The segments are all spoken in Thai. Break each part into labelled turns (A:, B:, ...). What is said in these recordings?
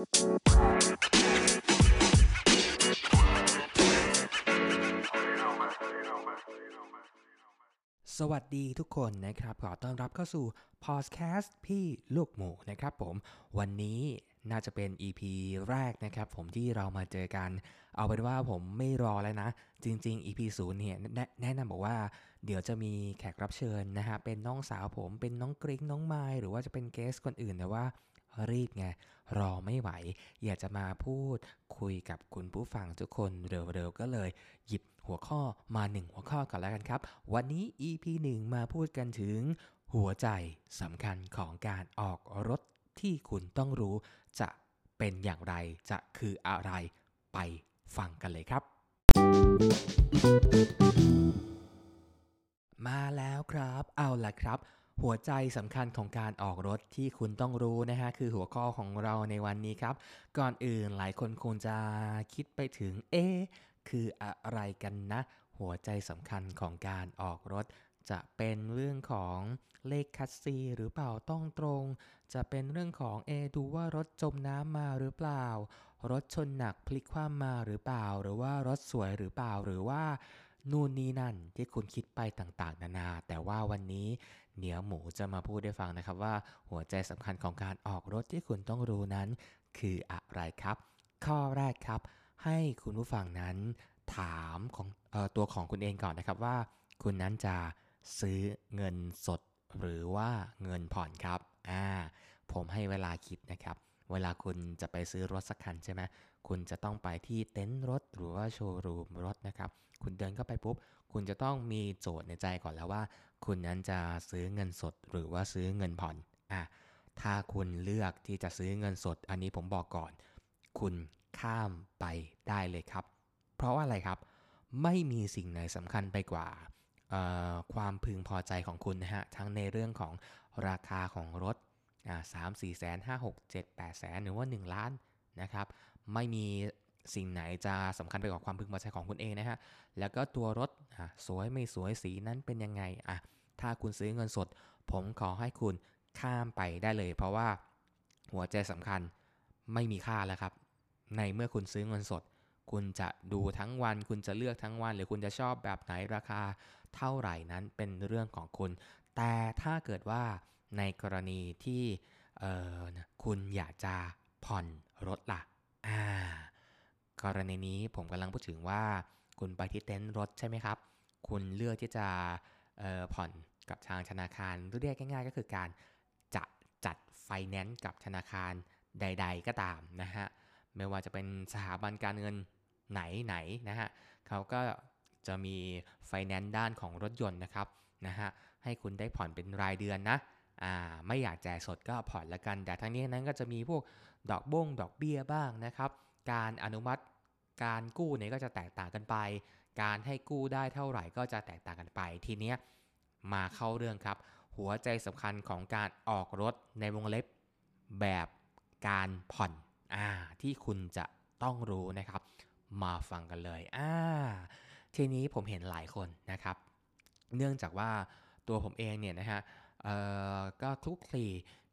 A: สวัสดีทุกคนนะครับ ขอต้อนรับเข้าสู่พอดแคสต์พี่ลูกหมูนะครับผม วันนี้น่าจะเป็น EP แรกนะครับผมที่เรามาเจอกัน เอาเป็นว่าผมไม่รอแล้วนะ จริง ๆ EP ศูนย์เนี่ยแนะนำบอกว่า เดี๋ยวจะมีแขกรับเชิญนะฮะเป็นน้องสาวผมเป็นน้องกริ๊งน้องไมล์หรือว่าจะเป็นเกสคนอื่นแต่ว่า รีบไงรอไม่ไหว อยากจะมาพูดคุยกับคุณผู้ฟังทุกคนเร็วๆก็เลย หยิบหัวข้อมาหนึ่งหัวข้อก่อนแล้วกันครับ วันนี้ EP 1 มาพูดกันถึง หัวใจสำคัญของการออกรถที่คุณต้องรู้จะเป็นอย่างไรจะคืออะไรไปฟังกันเลยครับ มาแล้วครับ เอาละครับ หัวใจสำคัญของการออกรถที่คุณต้องรู้นะฮะคือหัวข้อของเราในวันนี้ครับ ก่อนอื่นหลายคนคงจะคิดไปถึงเอ๊คืออะไรกันนะ หัวใจสำคัญของการออกรถ จะเป็นเรื่องของเลขคัสซีหรือเปล่าต้องตรง จะเป็นเรื่องของเอดูว่ารถจมน้ำมาหรือเปล่า รถชนหนักพลิกคว่ำมาหรือเปล่า หรือว่ารถสวยหรือเปล่าหรือว่า นู่นนี่นั่นที่คุณคิดไปต่างๆ นานา แต่ว่าวันนี้เหนียวหมูจะมาพูดให้ฟังนะครับว่าหัวใจสำคัญของการออกรถที่คุณต้องรู้นั้น คืออะไรครับ ข้อแรกครับ ให้คุณผู้ฟังนั้น ถามของออตัวของคุณเองก่อนนะครับว่า คุณนั้นจะซื้อเงินสดหรือว่าเงินผ่อนครับอ่าผมให้เวลาคิดนะครับเวลาคุณจะไปซื้อรถสักคันใช่ไหม คุณจะต้องไปที่เต็นท์รถหรือว่าโชว์รูมรถนะครับ คุณเดินเข้าไปปุ๊บ คุณจะต้องมีโจทย์ในใจก่อนแล้วว่า คุณนั้นจะซื้อเงินสดหรือว่าซื้อเงินผ่อนอะถ้าคุณเลือกที่จะซื้อเงินสด อันนี้ผมบอกก่อน คุณข้ามไปได้เลยครับ เพราะว่าอะไรครับ ไม่มีสิ่งไหนสำคัญไปกว่าความพึงพอใจของคุณนะฮะ ทั้งในเรื่องของราคาของรถสามสี่แสนห้าหกเจ็ดแปดแสนหรือว่า 1 ล้านนะครับ ไม่มี สิ่งไหนจะสำคัญไปกว่าความพึงพอใจของคุณเองนะฮะ แล้วก็ตัวรถสวยไม่สวยสีนั้นเป็นยังไงอะถ้าคุณซื้อเงินสด ผมขอให้คุณข้ามไปได้เลย เพราะว่าหัวใจสำคัญไม่มีค่าแล้วครับ ในเมื่อคุณซื้อเงินสด คุณจะดูทั้งวัน คุณจะเลือกทั้งวัน หรือคุณจะชอบแบบไหนราคา เท่าไหร่นั้นเป็นเรื่องของคุณ แต่ถ้าเกิดว่าในกรณีที่คุณอยากจะผ่อนรถละ่ะ อ่า กรณีนี้ผมกำลังพูดถึงว่า คุณไปที่เต็นท์รถใช่ไหมครับ คุณเลือกที่จะผ่อนกับทางธนาคารเรียกง่าย ๆ ก็คือการจะจัดไฟแนนซ์กับธนาคารใด ๆ ก็ตามนะฮะไม่ว่าจะเป็นสถาบันการเงินไหนๆนะฮะเขาก็จะมีไฟแนนซ์ด้านของรถยนต์นะครับนะฮะให้คุณได้ผ่อนเป็นรายเดือนนะอ่าไม่อยากจ่ายสดก็ผ่อนละกัน แต่ทั้งนี้นั้นก็จะมีพวกดอกบ้งดอกเบี้ยบ้างนะครับ การอนุมัติ การกู้เนี่ยก็จะแตกต่างกันไป การให้กู้ได้เท่าไหร่ก็จะแตกต่างกันไป ทีเนี้ยมาเข้าเรื่องครับ หัวใจสำคัญของการออกรถในวงเล็บแบบการผ่อนอ่าที่คุณจะต้องรู้นะครับ มาฟังกันเลยอ่าทีนี้ผมเห็นหลายคนนะครับ เนื่องจากว่าตัวผมเองเนี่ยนะฮะเออก็คลุกคลี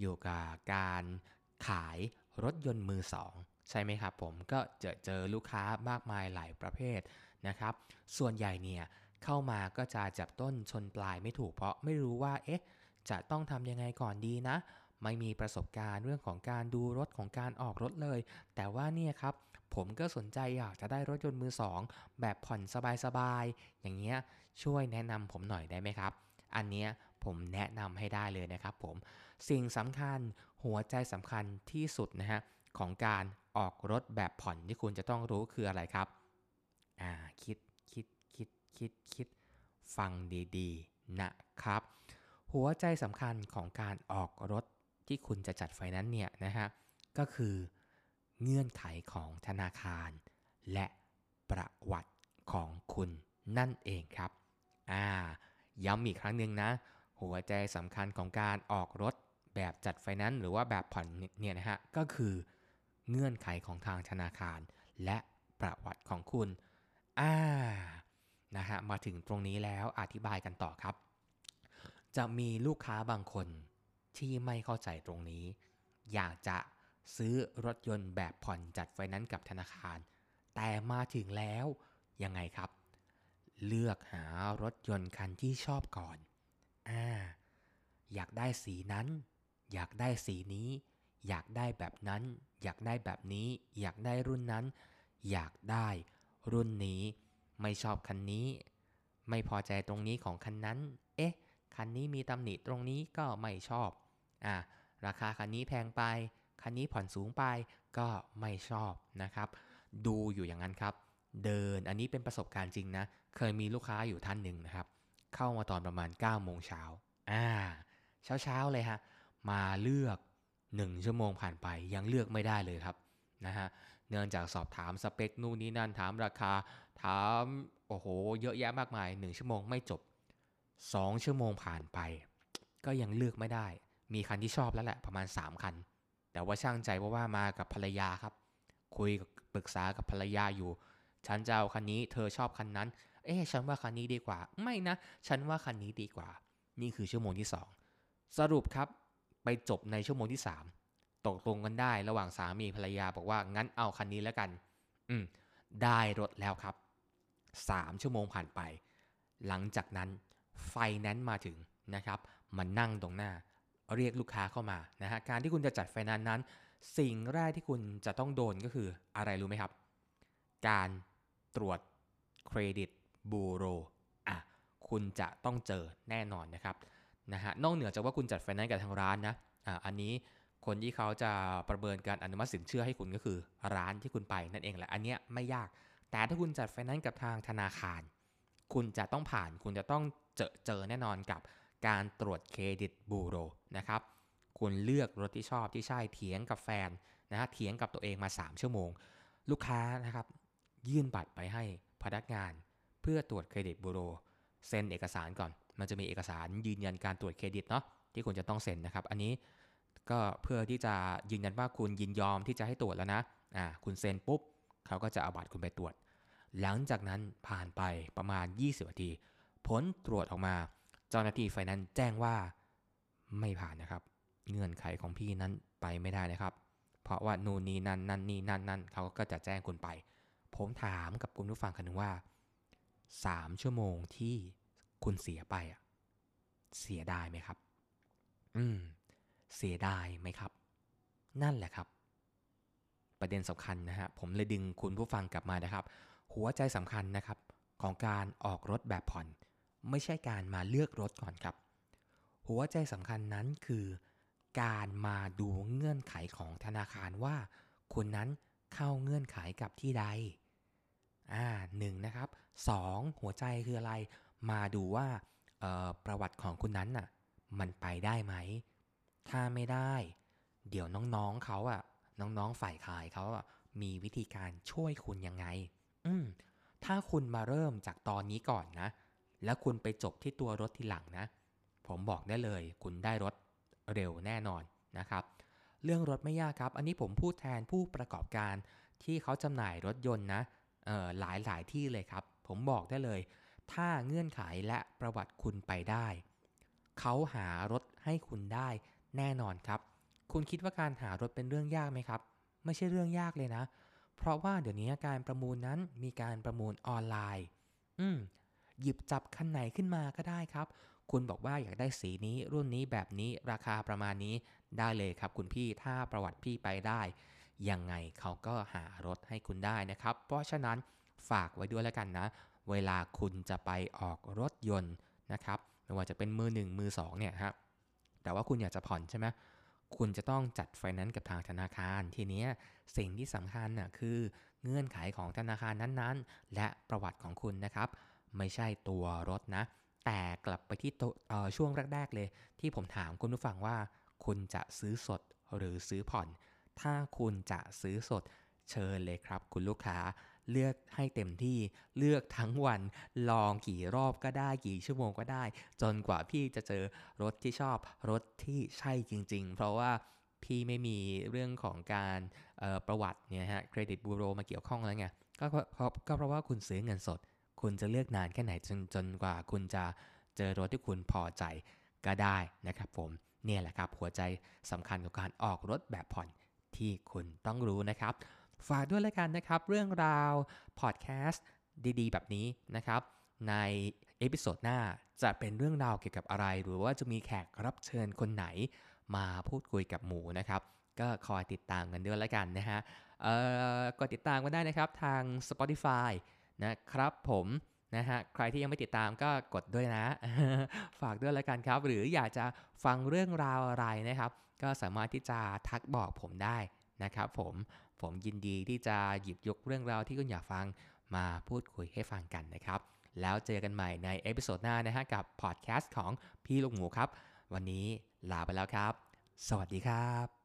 A: อยู่กับการขายรถยนต์มือสอง ใช่ไหมครับผมก็จะเจอลูกค้ามากมายหลายประเภทนะครับ ส่วนใหญ่เนี่ยเข้ามาก็จะจับต้นชนปลายไม่ถูกเพราะไม่รู้ว่าเอ๊ะจะต้องทำยังไงก่อนดีนะ ไม่มีประสบการณ์เรื่องของการดูรถของการออกรถเลย แต่ว่าเนี่ยครับผมก็สนใจอยากจะได้รถยนต์มือสองแบบผ่อนสบายๆอย่างเงี้ยช่วยแนะนำผมหน่อยได้ไหมครับ อันเนี้ยผมแนะนำให้ได้เลยนะครับผมสิ่งสำคัญหัวใจสำคัญที่สุดนะฮะ ของการออกรถแบบผ่อนที่คุณจะต้องรู้คืออะไรครับ อ่า คิด คิด คิด คิด คิด ฟังดีๆ นะครับ หัวใจสำคัญของการออกรถที่คุณจะจัดไฟนั้นเนี่ยนะฮะ ก็คือเงื่อนไขของธนาคาร และประวัติของคุณนั่นเองครับ อ่า ย้ำอีกครั้งหนึ่งนะ หัวใจสำคัญของการออกรถแบบจัดไฟนั้นหรือว่าแบบผ่อนเนี่ยนะฮะ ก็คือ เงื่อนไขของทางธนาคาร และประวัติของคุณ อ่า นะฮะ มาถึงตรงนี้แล้วอธิบายกันต่อครับ จะมีลูกค้าบางคนที่ไม่เข้าใจตรงนี้ อยากจะซื้อรถยนต์แบบผ่อนจัดไฟนนซ์กับธนาคาร แต่มาถึงแล้ว ยังไงครับ เลือกหารถยนต์คันที่ชอบก่อน อ่า อยากได้สีนั้น อยากได้สีนี้ อยากได้แบบนั้น อยากได้แบบนี้ อยากได้รุ่นนั้น อยากได้รุ่นนี้ ไม่ชอบคันนี้ ไม่พอใจตรงนี้ของคันนั้น เอ๊ะ คันนี้มีตำหนิตรงนี้ก็ไม่ชอบ อ่าราคาคันนี้แพงไป คันนี้ผ่อนสูงไปก็ไม่ชอบนะครับ ดูอยู่อย่างนั้นครับ เดิน อันนี้เป็นประสบการณ์จริงนะ เคยมีลูกค้าอยู่ท่านหนึ่งนะครับ เข้ามาตอนประมาณ9โมงเช้า อ่า เช้าเช้าๆเลยฮะ มาเลือก 1 ชั่วโมงผ่านไปยังเลือกไม่ได้เลยครับนะฮะเนื่องจากสอบถามสเปคนู่นนี่นั่นถามราคาถามโอ้โหเยอะแยะมากมาย 1 ชั่วโมงไม่จบ 2 ชั่วโมงผ่านไป ก็ยังเลือกไม่ได้ มีคันที่ชอบแล้วแหละประมาณ 3 คัน แต่ว่าช่างใจเพราะว่ามากับภรรยาครับ คุยกับปรึกษากับภรรยาอยู่ ฉันจะเอาคันนี้เธอชอบคันนั้น เอ๊ะฉันว่าคันนี้ดีกว่า ไม่นะ ฉันว่าคันนี้ดีกว่า นี่คือชั่วโมงที่ 2 สรุปครับ ไปจบในชั่วโมงที่ 3 ตกลงกันได้ระหว่างสามีภรรยาบอกว่างั้นเอาคันนี้แล้วกัน อืมได้รถแล้วครับ 3 ชั่วโมงผ่านไป หลังจากนั้นไฟแนนซ์มาถึงนะครับมานั่งตรงหน้า เรียกลูกค้าเข้ามานะฮะการที่คุณจะจัดไฟแนนซ์นั้น สิ่งแรกที่คุณจะต้องโดนก็คืออะไรรู้ไหมครับ การตรวจเครดิตบูโรอะคุณจะต้องเจอแน่นอนนะครับ นะฮะนอกเหนือจากว่าคุณจัดไฟแนนซ์กับทางร้านนะอะอันนี้คนที่เขาจะประเมินการอนุมัติสินเชื่อให้คุณก็คือร้านที่คุณไปนั่นเองแหละอันเนี้ยไม่ยาก แต่ถ้าคุณจัดไฟแนนซ์กับทางธนาคาร คุณจะต้องผ่านคุณจะต้องเจอเจอแน่นอนกับการตรวจเครดิตบูโรนะครับคุณเลือกรถที่ชอบที่ใช่เถียงกับแฟนนะฮะเถียงกับตัวเองมา 3 ชั่วโมง ลูกค้านะครับยื่นบัตรไปให้พนักงาน เพื่อตรวจเครดิตบูโรเซ็นเอกสารก่อนมันจะมีเอกสารยืนยันการตรวจเครดิตเนาะที่คุณจะต้องเซ็นนะครับ อันนี้ก็เพื่อที่จะยืนยันว่าคุณยินยอมที่จะให้ตรวจแล้วนะอ่าคุณเซ็นปุ๊บเขาก็จะเอาบัตรคุณไปตรวจ หลังจากนั้นผ่านไปประมาณ 20นาที ผลตรวจออกมาเจ้าหน้าที่ไฟแนนซ์แจ้งว่าไม่ผ่านนะครับ เงื่อนไขของพี่นั้นไปไม่ได้นะครับ เพราะว่านู่นนี่นั่นนั่นนี่นั่นนั่นเขาก็จะแจ้งคุณไป ผมถามกับคุณผู้ฟังคนหนึ่งว่า 3 ชั่วโมงที่ คุณเสียไปอะเสียดายไหมครับ อืม เสียดายไหมครับ นั่นแหละครับ ประเด็นสำคัญนะฮะ ผมเลยดึงคุณผู้ฟังกลับมานะครับ หัวใจสำคัญนะครับ ของการออกรถแบบผ่อน ไม่ใช่การมาเลือกรถก่อนครับ หัวใจสำคัญนั้นคือ การมาดูเงื่อนไขของธนาคารว่า คุณนั้นเข้าเงื่อนไขกับที่ใดอ่าหนึ่งนะครับสองหัวใจคืออะไร มาดูว่าประวัติของคุณนั้นน่ะมันไปได้ไหม ถ้าไม่ได้ เดี๋ยวน้องๆเขาอะ น้องๆฝ่ายขายเขาอะมีวิธีการช่วยคุณยังไง อืมถ้าคุณมาเริ่มจากตอนนี้ก่อนนะ แล้วคุณไปจบที่ตัวรถทีหลังนะ ผมบอกได้เลย คุณได้รถเร็วแน่นอนนะครับ เรื่องรถไม่ยากครับ อันนี้ผมพูดแทนผู้ประกอบการที่เขาจำหน่ายรถยนต์นะเออหลายหลายที่เลยครับ ผมบอกได้เลย ถ้าเงื่อนไขและประวัติคุณไปได้ เขาหารถให้คุณได้แน่นอนครับ คุณคิดว่าการหารถเป็นเรื่องยากไหมครับ ไม่ใช่เรื่องยากเลยนะ เพราะว่าเดี๋ยวนี้การประมูลนั้นมีการประมูลออนไลน์ อืมหยิบจับคันไหนขึ้นมาก็ได้ครับ คุณบอกว่าอยากได้สีนี้รุ่นนี้แบบนี้ราคาประมาณนี้ได้เลยครับ คุณพี่ถ้าประวัติพี่ไปได้ ยังไงเขาก็หารถให้คุณได้นะครับ เพราะฉะนั้นฝากไว้ด้วยแล้วกันนะ เวลาคุณจะไปออกรถยนต์นะครับไม่ว่าจะเป็นมือหนึ่งมือสองเนี่ยครับแต่ว่าคุณอยากจะผ่อนใช่ไหมคุณจะต้องจัดไฟแนนซ์กับทางธนาคาร ทีนี้สิ่งที่สำคัญน่ะคือเงื่อนไขของธนาคารนั้นๆ และประวัติของคุณนะครับ ไม่ใช่ตัวรถนะ แต่กลับไปที่ช่วงแรก ๆ เลย ที่ผมถามคุณผู้ฟังว่า คุณจะซื้อสดหรือซื้อผ่อน ถ้าคุณจะซื้อสด เชิญเลยครับ คุณลูกค้าเลือกให้เต็มที่เลือกทั้งวันลองกี่รอบก็ได้กี่ชั่วโมงก็ได้ จนกว่าพี่จะเจอรถที่ชอบรถที่ใช่จริง ๆ เพราะว่าพี่ไม่มีเรื่องของการออประวัติเนี่ยฮะเครดิตบูโรมาเกี่ยวข้องแล้วไงก็เพราะเพราะก็เพราะว่าคุณซื้อเงินสด คุณจะเลือกนานแค่ไหนจนจนกว่าคุณจะเจอรถที่คุณพอใจก็ได้นะครับผมเนี่ยแหละครับหัวใจสำคัญของการออกรถแบบผ่อนที่คุณต้องรู้นะครับ ฝากด้วยแล้วกันนะครับ เรื่องราวพอดแคสต์ดีๆ แบบนี้นะครับ ใน episode หน้าจะเป็นเรื่องราวเกี่ยวกับอะไร หรือว่าจะมีแขกรับเชิญคนไหนมาพูดคุยกับหมูนะครับ ก็คอยติดตามกันด้วยแล้วกันนะฮะเอ่อกดติดตามกันได้นะครับทาง Spotify นะครับผมนะฮะใครที่ยังไม่ติดตามก็กดด้วยนะ ฝากด้วยแล้วกันครับ หรืออยากจะฟังเรื่องราวอะไรนะครับ ก็สามารถที่จะทักบอกผมได้นะครับผม ผมยินดีที่จะหยิบยกเรื่องราวที่คุณอยากฟังมาพูดคุยให้ฟังกันนะครับ แล้วเจอกันใหม่ใน episode หน้านะฮะกับพอดแคสต์ของพี่ลูกหมูครับ วันนี้ลาไปแล้วครับ สวัสดีครับ